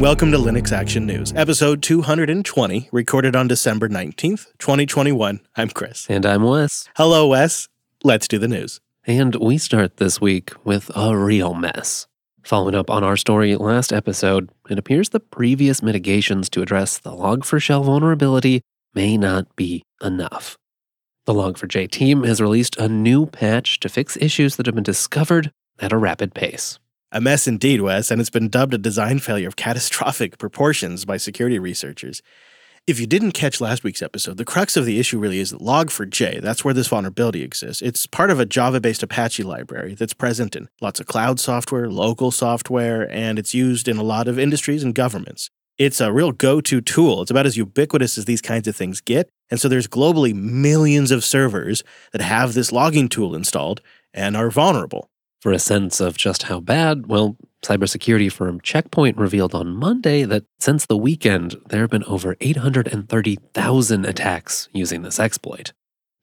and welcome to Linux Action News, episode 220, recorded on December 19th, 2021. I'm Chris. And I'm Wes. Hello, Wes. Let's do the news. And we start this week with a real mess. Following up on our story last episode, it appears the previous mitigations to address the Log4Shell vulnerability may not be enough. The Log4j team has released a new patch to fix issues that have been discovered at a rapid pace. A mess indeed, Wes, and it's been dubbed a design failure of catastrophic proportions by security researchers. If you didn't catch last week's episode, the crux of the issue really is Log4j. That's where this vulnerability exists. It's part of a Java based Apache library that's present in lots of cloud software, local software, and it's used in a lot of industries and governments. It's a real go to tool. It's about as ubiquitous as these kinds of things get. And so there's globally millions of servers that have this logging tool installed and are vulnerable. For a sense of just how bad, well, cybersecurity firm Checkpoint revealed on Monday that since the weekend, there have been over 830,000 attacks using this exploit.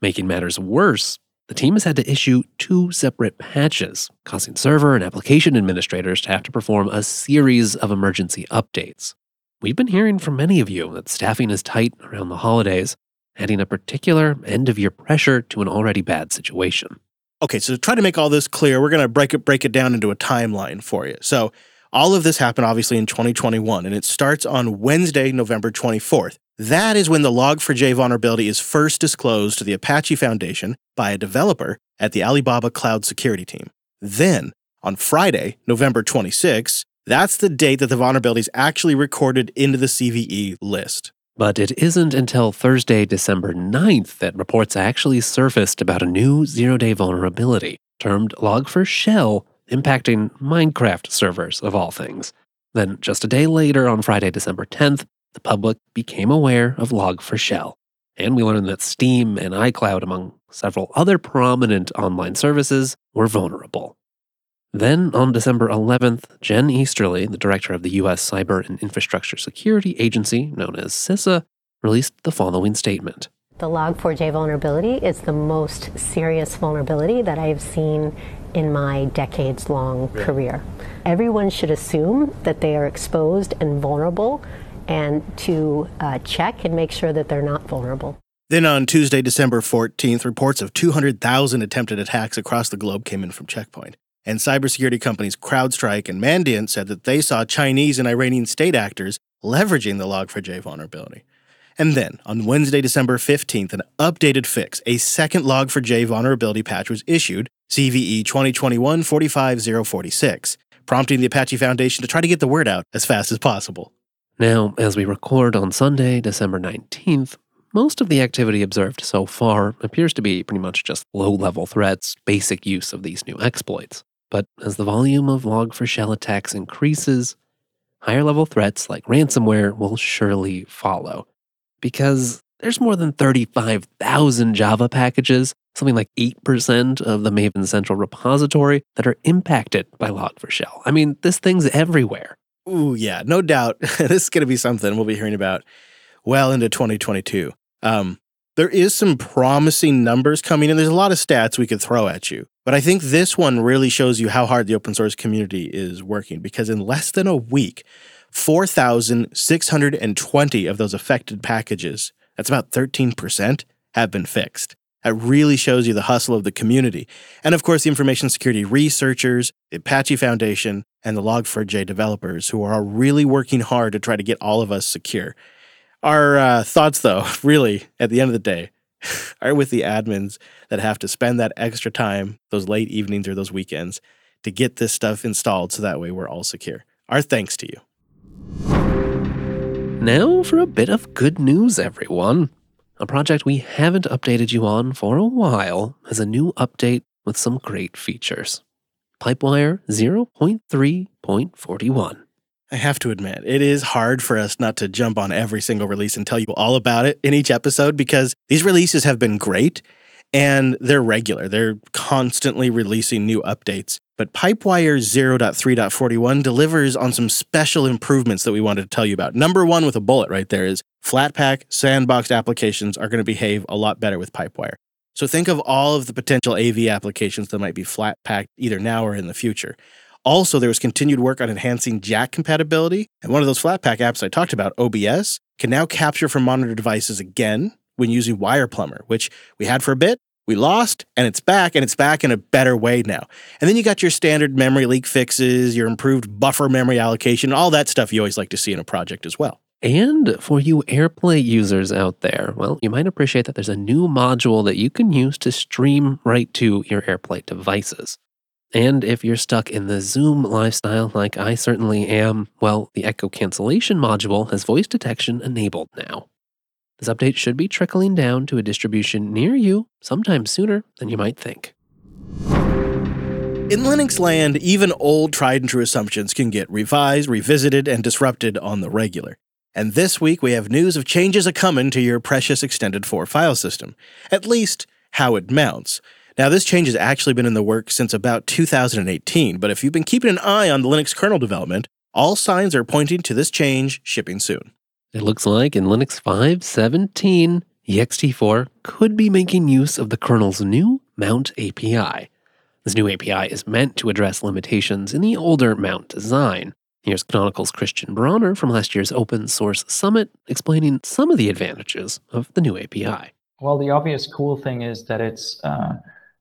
Making matters worse, the team has had to issue two separate patches, causing server and application administrators to have to perform a series of emergency updates. We've been hearing from many of you that staffing is tight around the holidays, adding a particular end of year pressure to an already bad situation. Okay, so to try to make all this clear, we're going to break it break it down into a timeline for you. So, all of this happened obviously in 2021 and it starts on Wednesday, November 24th. That is when the Log4j vulnerability is first disclosed to the Apache Foundation by a developer at the Alibaba Cloud Security team. Then, on Friday, November 26th, that's the date that the vulnerability is actually recorded into the CVE list. But it isn't until Thursday, December 9th that reports actually surfaced about a new zero day vulnerability termed Log4Shell impacting Minecraft servers, of all things. Then, just a day later, on Friday, December 10th, the public became aware of Log4Shell. And we learned that Steam and iCloud, among several other prominent online services, were vulnerable. Then, on December 11th, Jen Easterly, the director of the U.S. Cyber and Infrastructure Security Agency, known as CISA, released the following statement. The Log4j vulnerability is the most serious vulnerability that I have seen in my decades long yeah. career. Everyone should assume that they are exposed and vulnerable and to uh, check and make sure that they're not vulnerable. Then on Tuesday, December 14th, reports of 200,000 attempted attacks across the globe came in from Checkpoint and cybersecurity companies CrowdStrike and Mandiant said that they saw Chinese and Iranian state actors leveraging the Log4j vulnerability. And then, on Wednesday, December 15th, an updated fix, a second Log4j vulnerability patch was issued, CVE 2021 45046, prompting the Apache Foundation to try to get the word out as fast as possible. Now, as we record on Sunday, December 19th, most of the activity observed so far appears to be pretty much just low level threats, basic use of these new exploits. But as the volume of Log4Shell attacks increases, higher level threats like ransomware will surely follow. Because there's more than 35,000 Java packages, something like 8% of the Maven Central repository, that are impacted by Log4Shell. I mean, this thing's everywhere. Ooh, yeah, no doubt. this is going to be something we'll be hearing about well into 2022. Um, there is some promising numbers coming in. There's a lot of stats we could throw at you. But I think this one really shows you how hard the open source community is working because in less than a week, 4,620 of those affected packages, that's about 13%, have been fixed. That really shows you the hustle of the community. And of course, the information security researchers, the Apache Foundation, and the Log4j developers who are really working hard to try to get all of us secure. Our uh, thoughts, though, really, at the end of the day, are with the admins that have to spend that extra time, those late evenings or those weekends, to get this stuff installed so that way we're all secure. Our thanks to you. Now for a bit of good news, everyone. A project we haven't updated you on for a while has a new update with some great features. Pipewire 0.3.41. I have to admit, it is hard for us not to jump on every single release and tell you all about it in each episode because these releases have been great and they're regular. They're constantly releasing new updates. But Pipewire 0.3.41 delivers on some special improvements that we wanted to tell you about. Number one, with a bullet right there, is Flatpak sandboxed applications are going to behave a lot better with Pipewire. So think of all of the potential AV applications that might be flat packed either now or in the future Also, there was continued work on enhancing jack compatibility, and one of those Flatpak apps I talked about, OBS, can now capture from monitor devices again when using WirePlumber, which we had for a bit, we lost, and it's back, and it's back in a better way now. And then you got your standard memory leak fixes, your improved buffer memory allocation, all that stuff you always like to see in a project as well. And for you AirPlay users out there, well, you might appreciate that there's a new module that you can use to stream right to your AirPlay devices. And if you're stuck in the Zoom lifestyle like I certainly am, well, the echo cancellation module has voice detection enabled now. This update should be trickling down to a distribution near you sometime sooner than you might think. In Linux land, even old tried and true assumptions can get revised, revisited, and disrupted on the regular. And this week we have news of changes a coming to your precious extended 4 file system. At least, how it mounts. Now, this change has actually been in the works since about 2018, but if you've been keeping an eye on the Linux kernel development, all signs are pointing to this change shipping soon. It looks like in Linux 5.17, ext4 could be making use of the kernel's new Mount API. This new API is meant to address limitations in the older Mount design. Here's Canonical's Christian Brauner from last year's Open Source Summit explaining some of the advantages of the new API. Well, the obvious cool thing is that it's uh,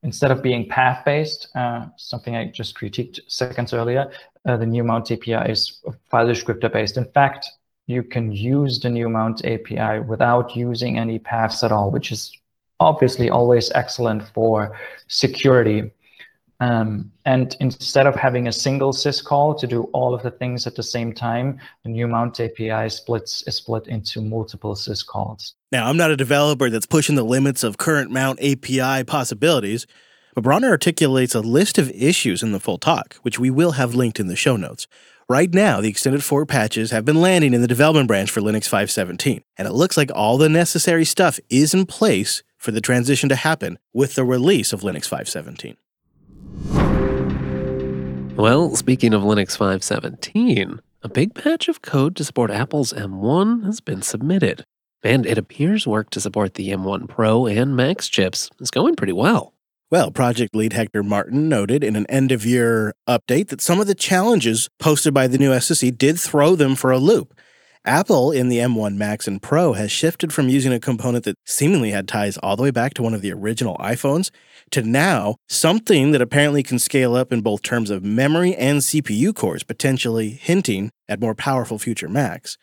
instead of being path based, uh, something I just critiqued seconds earlier, uh, the new Mount API is file descriptor based. In fact, you can use the new Mount API without using any paths at all, which is obviously always excellent for security. Um, and instead of having a single syscall to do all of the things at the same time, the new Mount API splits is split into multiple syscalls. Now, I'm not a developer that's pushing the limits of current Mount API possibilities, but Brauner articulates a list of issues in the full talk, which we will have linked in the show notes. Right now, the extended 4 patches have been landing in the development branch for Linux 5.17, and it looks like all the necessary stuff is in place for the transition to happen with the release of Linux 5.17. Well, speaking of Linux 5.17, a big patch of code to support Apple's M1 has been submitted, and it appears work to support the M1 Pro and Max chips is going pretty well. Well, project lead Hector Martin noted in an end of year update that some of the challenges posted by the new SoC did throw them for a loop. Apple in the M1 Max and Pro has shifted from using a component that seemingly had ties all the way back to one of the original iPhones to now something that apparently can scale up in both terms of memory and CPU cores, potentially hinting at more powerful future Macs.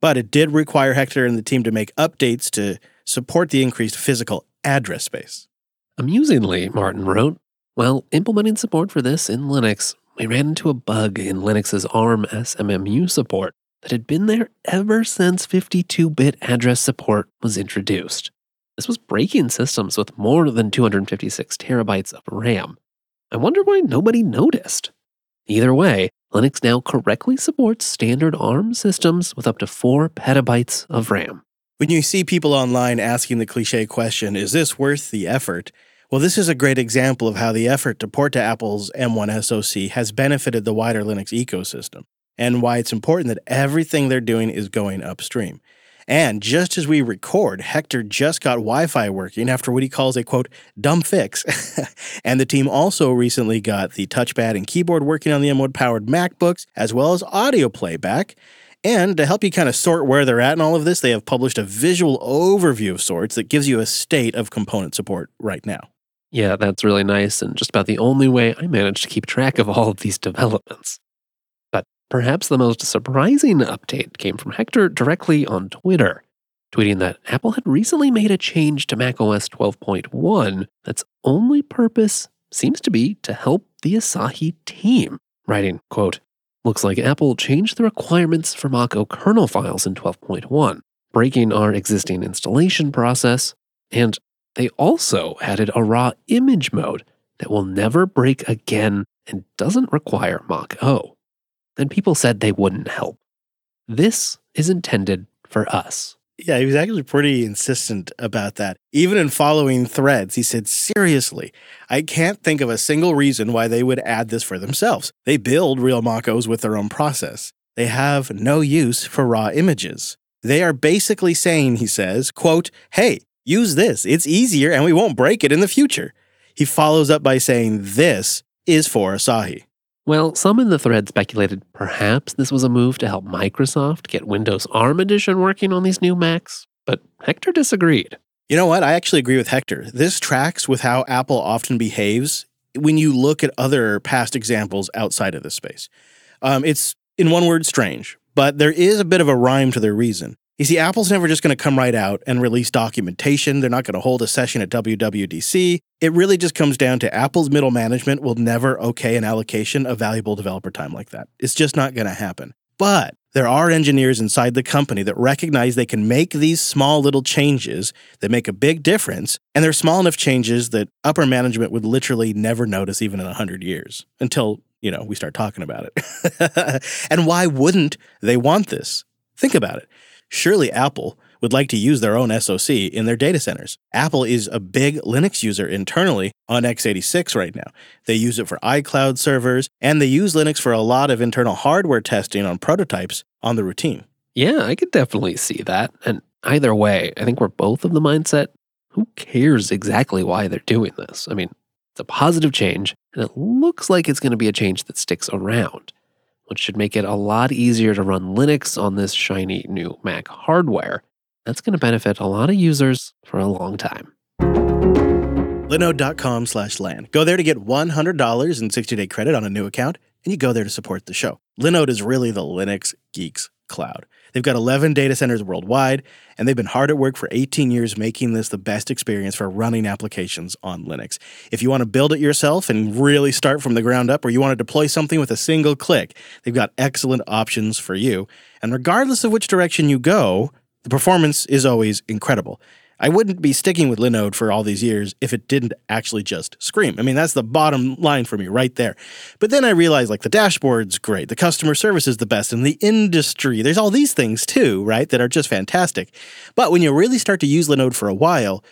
But it did require Hector and the team to make updates to support the increased physical address space. Amusingly, Martin wrote, while implementing support for this in Linux, we ran into a bug in Linux's ARM SMMU support that had been there ever since 52 bit address support was introduced. This was breaking systems with more than 256 terabytes of RAM. I wonder why nobody noticed. Either way, Linux now correctly supports standard ARM systems with up to 4 petabytes of RAM. When you see people online asking the cliche question, is this worth the effort? Well, this is a great example of how the effort to port to Apple's M1 SoC has benefited the wider Linux ecosystem, and why it's important that everything they're doing is going upstream. And just as we record, Hector just got Wi Fi working after what he calls a quote, dumb fix. and the team also recently got the touchpad and keyboard working on the M1 powered MacBooks, as well as audio playback. And to help you kind of sort where they're at in all of this, they have published a visual overview of sorts that gives you a state of component support right now. Yeah, that's really nice, and just about the only way I manage to keep track of all of these developments. Perhaps the most surprising update came from Hector directly on Twitter, tweeting that Apple had recently made a change to macOS 12.1 that's only purpose seems to be to help the Asahi team, writing, quote, Looks like Apple changed the requirements for Mach O kernel files in 12.1, breaking our existing installation process, and they also added a raw image mode that will never break again and doesn't require Mach O. Then people said they wouldn't help. This is intended for us. Yeah, he was actually pretty insistent about that. Even in following threads, he said, Seriously, I can't think of a single reason why they would add this for themselves. They build real Mach-Os with their own process. They have no use for raw images. They are basically saying, he says, quote, hey, use this. It's easier and we won't break it in the future. He follows up by saying, this is for Asahi. Well, some in the thread speculated perhaps this was a move to help Microsoft get Windows ARM Edition working on these new Macs, but Hector disagreed. You know what? I actually agree with Hector. This tracks with how Apple often behaves when you look at other past examples outside of this space. Um, it's, in one word, strange, but there is a bit of a rhyme to their reason. You see, Apple's never just going to come right out and release documentation. They're not going to hold a session at WWDC. It really just comes down to Apple's middle management will never okay an allocation of valuable developer time like that. It's just not going to happen. But there are engineers inside the company that recognize they can make these small little changes that make a big difference. And they're small enough changes that upper management would literally never notice even in 100 years until, you know, we start talking about it. and why wouldn't they want this? Think about it. Surely Apple would like to use their own SoC in their data centers. Apple is a big Linux user internally on x86 right now. They use it for iCloud servers, and they use Linux for a lot of internal hardware testing on prototypes on the routine. Yeah, I could definitely see that. And either way, I think we're both of the mindset who cares exactly why they're doing this? I mean, it's a positive change, and it looks like it's going to be a change that sticks around which should make it a lot easier to run Linux on this shiny new Mac hardware. That's going to benefit a lot of users for a long time. Linode.com slash LAN. Go there to get $100 in 60 day credit on a new account, and you go there to support the show. Linode is really the Linux geeks cloud. They've got 11 data centers worldwide, and they've been hard at work for 18 years making this the best experience for running applications on Linux. If you want to build it yourself and really start from the ground up, or you want to deploy something with a single click, they've got excellent options for you. And regardless of which direction you go, the performance is always incredible. I wouldn't be sticking with Linode for all these years if it didn't actually just scream. I mean, that's the bottom line for me right there. But then I realized like the dashboard's great, the customer service is the best in the industry. There's all these things too, right, that are just fantastic. But when you really start to use Linode for a while,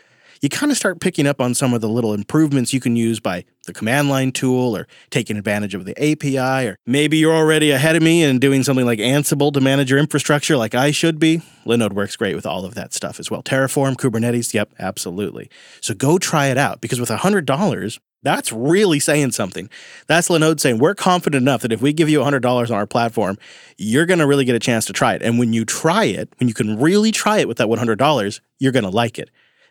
you kind of start picking up on some of the little improvements you can use by the command line tool or taking advantage of the API, or maybe you're already ahead of me and doing something like Ansible to manage your infrastructure like I should be. Linode works great with all of that stuff as well. Terraform, Kubernetes, yep, absolutely. So go try it out because with $100, that's really saying something. That's Linode saying, we're confident enough that if we give you $100 on our platform, you're going to really get a chance to try it. And when you try it, when you can really try it with that $100, you're going to like it.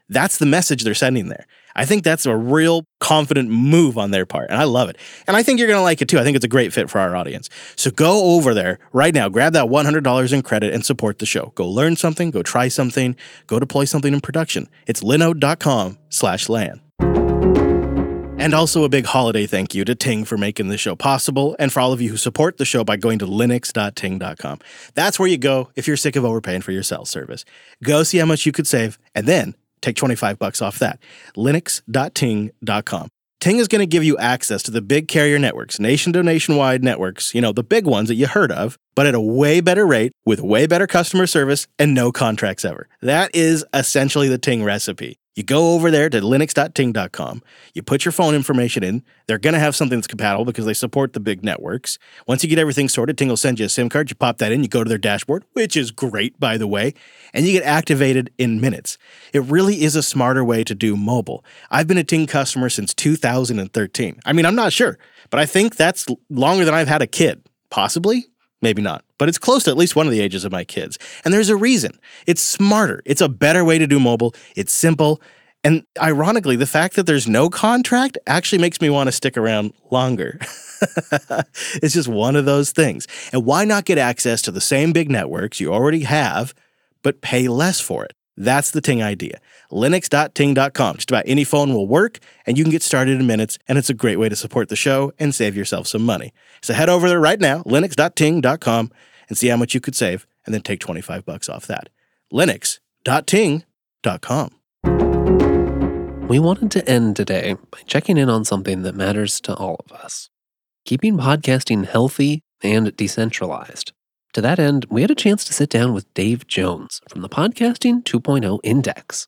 That's the message they're sending there. I think that's a real confident move on their part, and I love it. And I think you're going to like it too. I think it's a great fit for our audience. So go over there right now, grab that $100 in credit and support the show. Go learn something, go try something, go deploy something in production. It's linode.com slash LAN. And also a big holiday thank you to Ting for making the show possible and for all of you who support the show by going to linux.ting.com. That's where you go if you're sick of overpaying for your cell service. Go see how much you could save and then take 25 bucks off that. Linux.ting.com. Ting is going to give you access to the big carrier networks, nation to nationwide networks, you know, the big ones that you heard of, but at a way better rate with way better customer service and no contracts ever. That is essentially the Ting recipe. You go over there to linux.ting.com, you put your phone information in. They're going to have something that's compatible because they support the big networks. Once you get everything sorted, Ting will send you a SIM card. You pop that in, you go to their dashboard, which is great, by the way, and you get activated in minutes. It really is a smarter way to do mobile. I've been a Ting customer since 2013. I mean, I'm not sure, but I think that's longer than I've had a kid. Possibly, Maybe not, but it's close to at least one of the ages of my kids. And there's a reason. It's smarter. It's a better way to do mobile. It's simple. And ironically, the fact that there's no contract actually makes me want to stick around longer. it's just one of those things. And why not get access to the same big networks you already have, but pay less for it? That's the Ting idea. Linux.ting.com. Just about any phone will work, and you can get started in minutes, and it's a great way to support the show and save yourself some money. So head over there right now, linux.ting.com, and see how much you could save, and then take 25 bucks off that. Linux.ting.com. We wanted to end today by checking in on something that matters to all of us keeping podcasting healthy and decentralized. To that end, we had a chance to sit down with Dave Jones from the Podcasting 2.0 Index.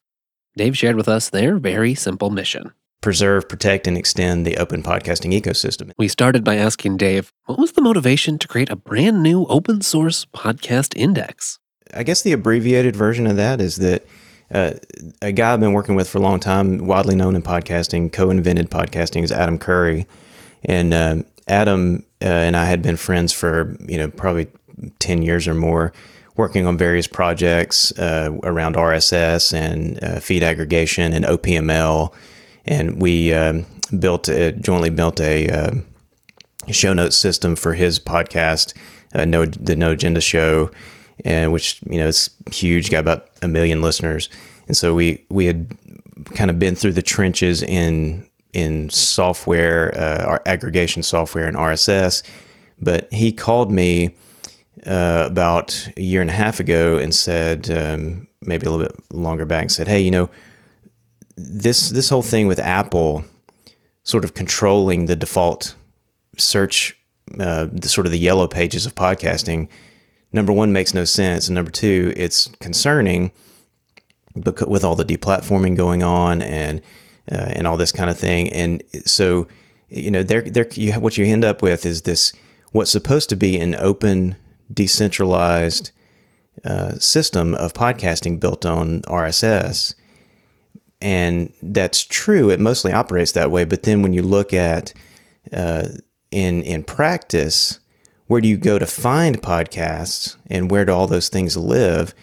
Dave shared with us their very simple mission preserve, protect, and extend the open podcasting ecosystem. We started by asking Dave, what was the motivation to create a brand new open source podcast index? I guess the abbreviated version of that is that uh, a guy I've been working with for a long time, widely known in podcasting, co invented podcasting, is Adam Curry. And um, Adam uh, and I had been friends for you know probably ten years or more, working on various projects uh, around RSS and uh, feed aggregation and OPML, and we um, built a, jointly built a uh, show notes system for his podcast, uh, no the No Agenda Show, and which you know it's huge, got about a million listeners, and so we we had kind of been through the trenches in in software, uh, our aggregation software and RSS. But he called me uh, about a year and a half ago and said, um, maybe a little bit longer back, and said, "Hey, you know, this this whole thing with Apple sort of controlling the default search, uh, the sort of the yellow pages of podcasting." Number one makes no sense, and number two, it's concerning because with all the deplatforming going on and uh, and all this kind of thing. And so, you know, there, there, you have, what you end up with is this what's supposed to be an open, decentralized uh, system of podcasting built on RSS. And that's true. It mostly operates that way. But then when you look at uh, in in practice, where do you go to find podcasts, and where do all those things live?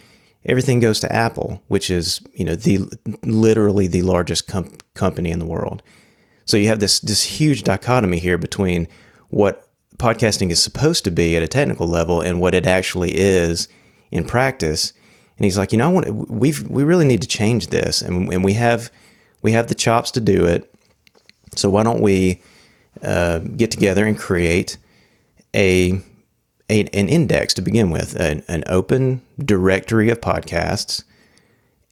everything goes to Apple, which is you know the literally the largest com- company in the world. So you have this this huge dichotomy here between what podcasting is supposed to be at a technical level and what it actually is in practice. And he's like, you know, I want we we really need to change this, and, and we have we have the chops to do it. So why don't we uh, get together and create a a, an index to begin with, an, an open directory of podcasts,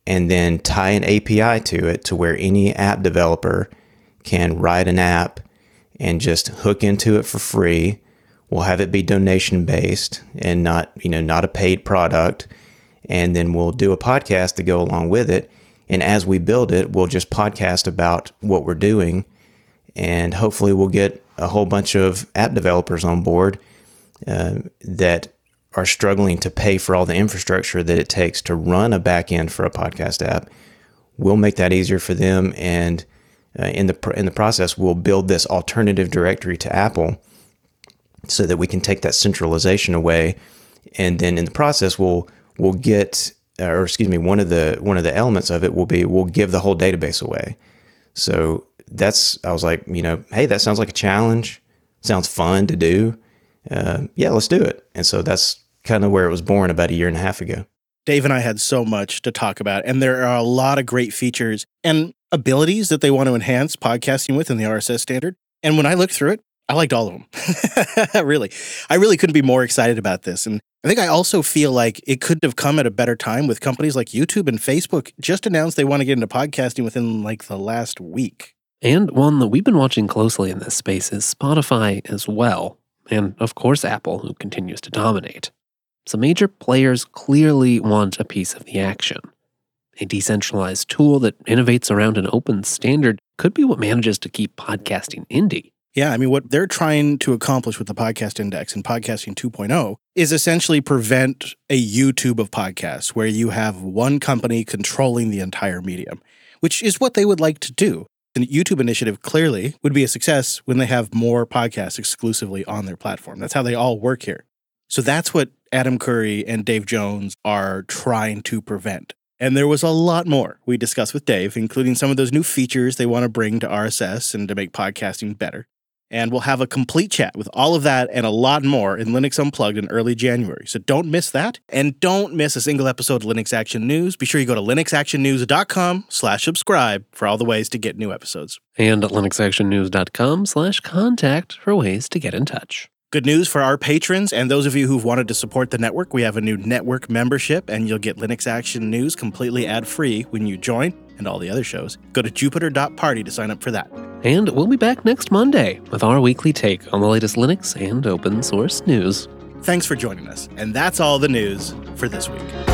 and then tie an API to it to where any app developer can write an app and just hook into it for free. We'll have it be donation based and not, you know, not a paid product. And then we'll do a podcast to go along with it. And as we build it, we'll just podcast about what we're doing. And hopefully we'll get a whole bunch of app developers on board uh, that are struggling to pay for all the infrastructure that it takes to run a backend for a podcast app. We'll make that easier for them, and uh, in the in the process, we'll build this alternative directory to Apple, so that we can take that centralization away, and then in the process, we'll we'll get uh, or excuse me, one of the one of the elements of it will be we'll give the whole database away. So that's I was like, you know, hey, that sounds like a challenge. Sounds fun to do uh, yeah, let's do it. And so that's kind of where it was born about a year and a half ago. Dave and I had so much to talk about, and there are a lot of great features and abilities that they want to enhance podcasting with in the RSS standard. And when I looked through it, I liked all of them. really. I really couldn't be more excited about this. And I think I also feel like it couldn't have come at a better time with companies like YouTube and Facebook just announced they want to get into podcasting within like the last week. And one that we've been watching closely in this space is Spotify as well and of course Apple, who continues to dominate. So major players clearly want a piece of the action. A decentralized tool that innovates around an open standard could be what manages to keep podcasting indie. Yeah, I mean, what they're trying to accomplish with the podcast index and podcasting 2.0 is essentially prevent a YouTube of podcasts where you have one company controlling the entire medium, which is what they would like to do. The YouTube initiative clearly would be a success when they have more podcasts exclusively on their platform. That's how they all work here. So that's what Adam Curry and Dave Jones are trying to prevent. And there was a lot more we discussed with Dave, including some of those new features they want to bring to RSS and to make podcasting better. And we'll have a complete chat with all of that and a lot more in Linux Unplugged in early January. So don't miss that. And don't miss a single episode of Linux Action News. Be sure you go to linuxactionnews.com slash subscribe for all the ways to get new episodes. And at linuxactionnews.com slash contact for ways to get in touch. Good news for our patrons and those of you who've wanted to support the network. We have a new network membership, and you'll get Linux Action News completely ad free when you join and all the other shows. Go to jupiter.party to sign up for that. And we'll be back next Monday with our weekly take on the latest Linux and open source news. Thanks for joining us. And that's all the news for this week.